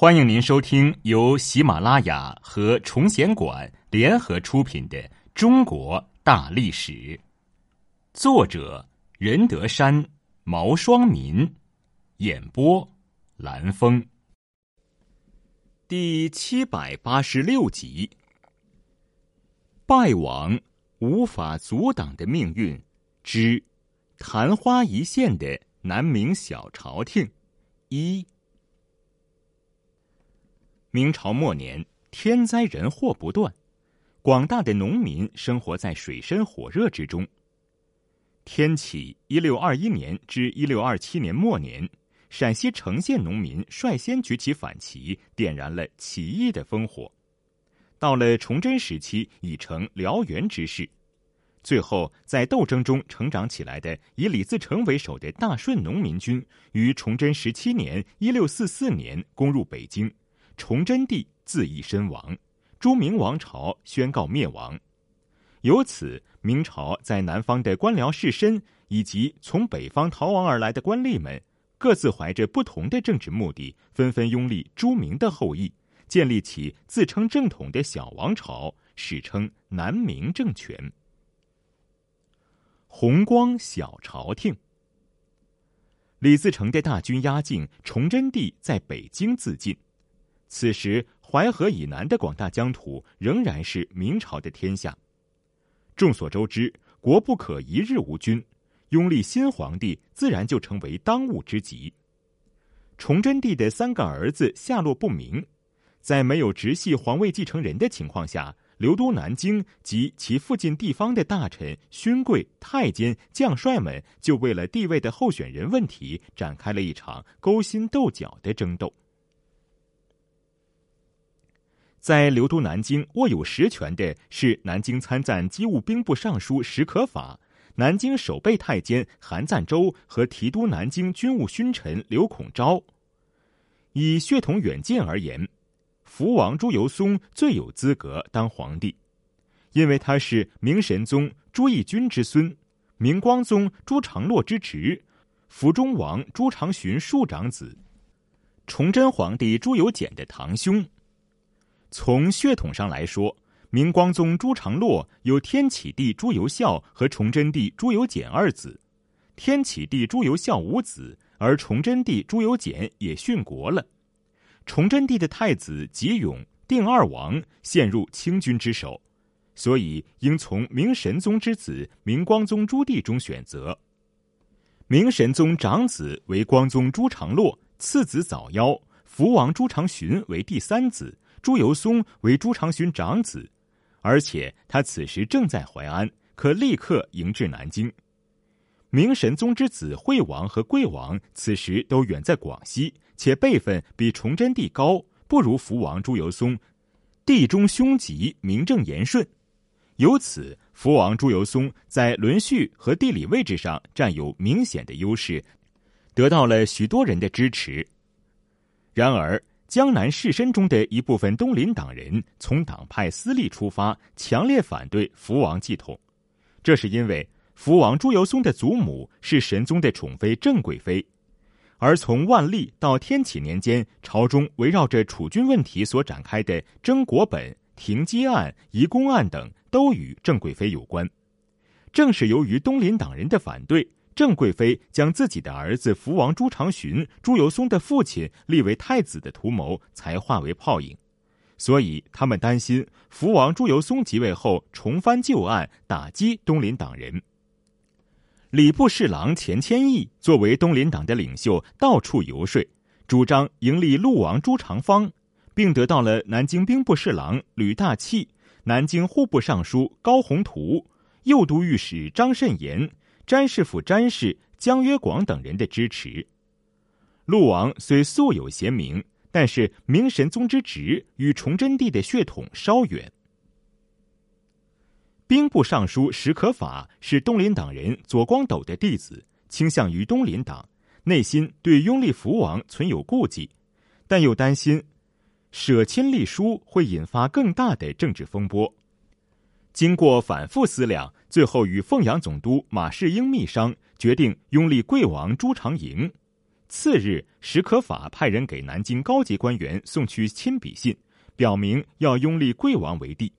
欢迎您收听由喜马拉雅和崇贤馆联合出品的《中国大历史》，作者任德山、毛双民，演播蓝峰，第七百八十六集：败亡无法阻挡的命运之昙花一现的南明小朝廷一。明朝末年，天灾人祸不断，广大的农民生活在水深火热之中。天启一六二一年至一六二七年末年，陕西成县农民率先举起反旗，点燃了起义的烽火。到了崇祯时期，已成燎原之势。最后，在斗争中成长起来的以李自成为首的大顺农民军，于崇祯十七年（一六四四年）攻入北京。崇祯帝自缢身亡，朱明王朝宣告灭亡。由此，明朝在南方的官僚士绅以及从北方逃亡而来的官吏们，各自怀着不同的政治目的，纷纷拥立朱明的后裔，建立起自称正统的小王朝，史称南明政权。弘光小朝廷，李自成的大军压境，崇祯帝在北京自尽。此时，淮河以南的广大疆土仍然是明朝的天下。众所周知，国不可一日无君，拥立新皇帝自然就成为当务之急。崇祯帝的三个儿子下落不明，在没有直系皇位继承人的情况下，刘都南京及其附近地方的大臣、勋贵、太监、将帅们就为了地位的候选人问题展开了一场勾心斗角的争斗。在刘都南京握有实权的是南京参赞机务兵部尚书史可法、南京守备太监韩赞周和提督南京军务勋臣刘孔昭。以血统远近而言，福王朱由崧最有资格当皇帝，因为他是明神宗朱翊钧之孙，明光宗朱常洛之侄，福中王朱常洵庶长子，崇祯皇帝朱由检的堂兄。从血统上来说，明光宗朱常洛有天启帝朱由校和崇祯帝朱由检二子，天启帝朱由校无子，而崇祯帝朱由检也殉国了。崇祯帝的太子吉永定二王陷入清军之手，所以应从明神宗之子明光宗朱棣中选择。明神宗长子为光宗朱常洛，次子早夭，福王朱常洵为第三子。朱由崧为朱常洵长子，而且他此时正在淮安，可立刻迎至南京。明神宗之子惠王和贵王此时都远在广西，且辈分比崇祯帝高，不如福王朱由崧。帝中兄吉，名正言顺，由此福王朱由崧在轮序和地理位置上占有明显的优势，得到了许多人的支持。然而。江南士绅中的一部分东林党人从党派私利出发，强烈反对福王继统。这是因为福王朱由崧的祖母是神宗的宠妃郑贵妃，而从万历到天启年间，朝中围绕着储君问题所展开的征国本、停机案、移宫案等，都与郑贵妃有关。正是由于东林党人的反对。郑贵妃将自己的儿子福王朱常洵、朱由崧的父亲立为太子的图谋才化为泡影，所以他们担心福王朱由崧即位后重翻旧案，打击东林党人。礼部侍郎钱谦益作为东林党的领袖，到处游说，主张迎立陆王朱常方，并得到了南京兵部侍郎吕大器、南京户部尚书高宏图、右都御史张慎言。詹事府詹事姜约广等人的支持，陆王虽素有贤名，但是明神宗之侄与崇祯帝的血统稍远。兵部尚书史可法是东林党人左光斗的弟子，倾向于东林党，内心对拥立福王存有顾忌，但又担心舍亲立疏会引发更大的政治风波。经过反复思量，最后与凤阳总督马士英密商，决定拥立贵王朱常迎。次日，史可法派人给南京高级官员送去亲笔信，表明要拥立贵王为帝。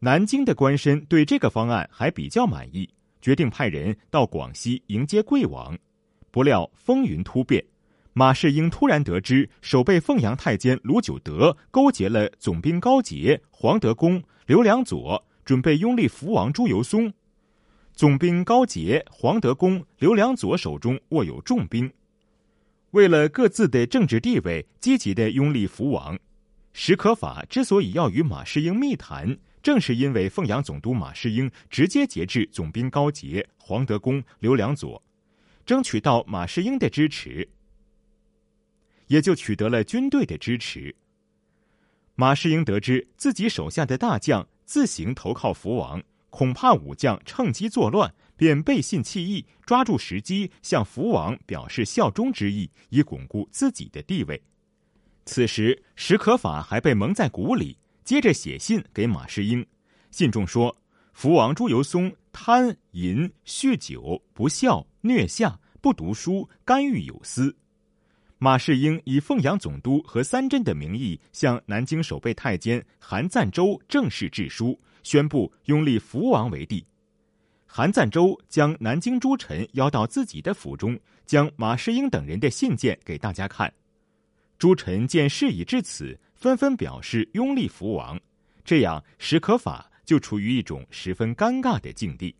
南京的官绅对这个方案还比较满意，决定派人到广西迎接贵王。不料风云突变，马士英突然得知守备凤阳太监卢九德勾结了总兵高杰、黄德功、刘良佐，准备拥立福王朱由崧。总兵高杰、黄德功、刘良佐手中握有重兵，为了各自的政治地位，积极的拥立福王。史可法之所以要与马士英密谈。正是因为凤阳总督马士英直接节制总兵高杰、黄德功、刘良佐，争取到马士英的支持，也就取得了军队的支持。马士英得知自己手下的大将自行投靠福王，恐怕武将趁机作乱，便背信弃义，抓住时机向福王表示效忠之意，以巩固自己的地位。此时，史可法还被蒙在鼓里。接着写信给马士英，信中说：“福王朱由崧贪淫酗酒，不孝虐下，不读书，干预有司。”马士英以凤阳总督和三镇的名义向南京守备太监韩赞周正式致书，宣布拥立福王为帝。韩赞周将南京诸臣邀到自己的府中，将马士英等人的信件给大家看。诸臣见事已至此。纷纷表示拥立福王，这样史可法就处于一种十分尴尬的境地。